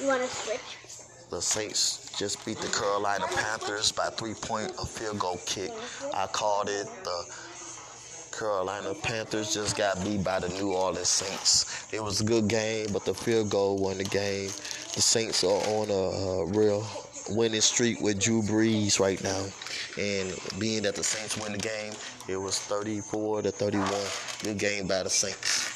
You want to switch? The Saints just beat the Carolina Panthers by three point a field goal kick. I called it the Carolina Panthers just got beat by the New Orleans Saints. It was a good game, but the field goal won the game. The Saints are on a, a real winning streak with Drew Brees right now. And being that the Saints win the game, it was 34 to 31. Good game by the Saints.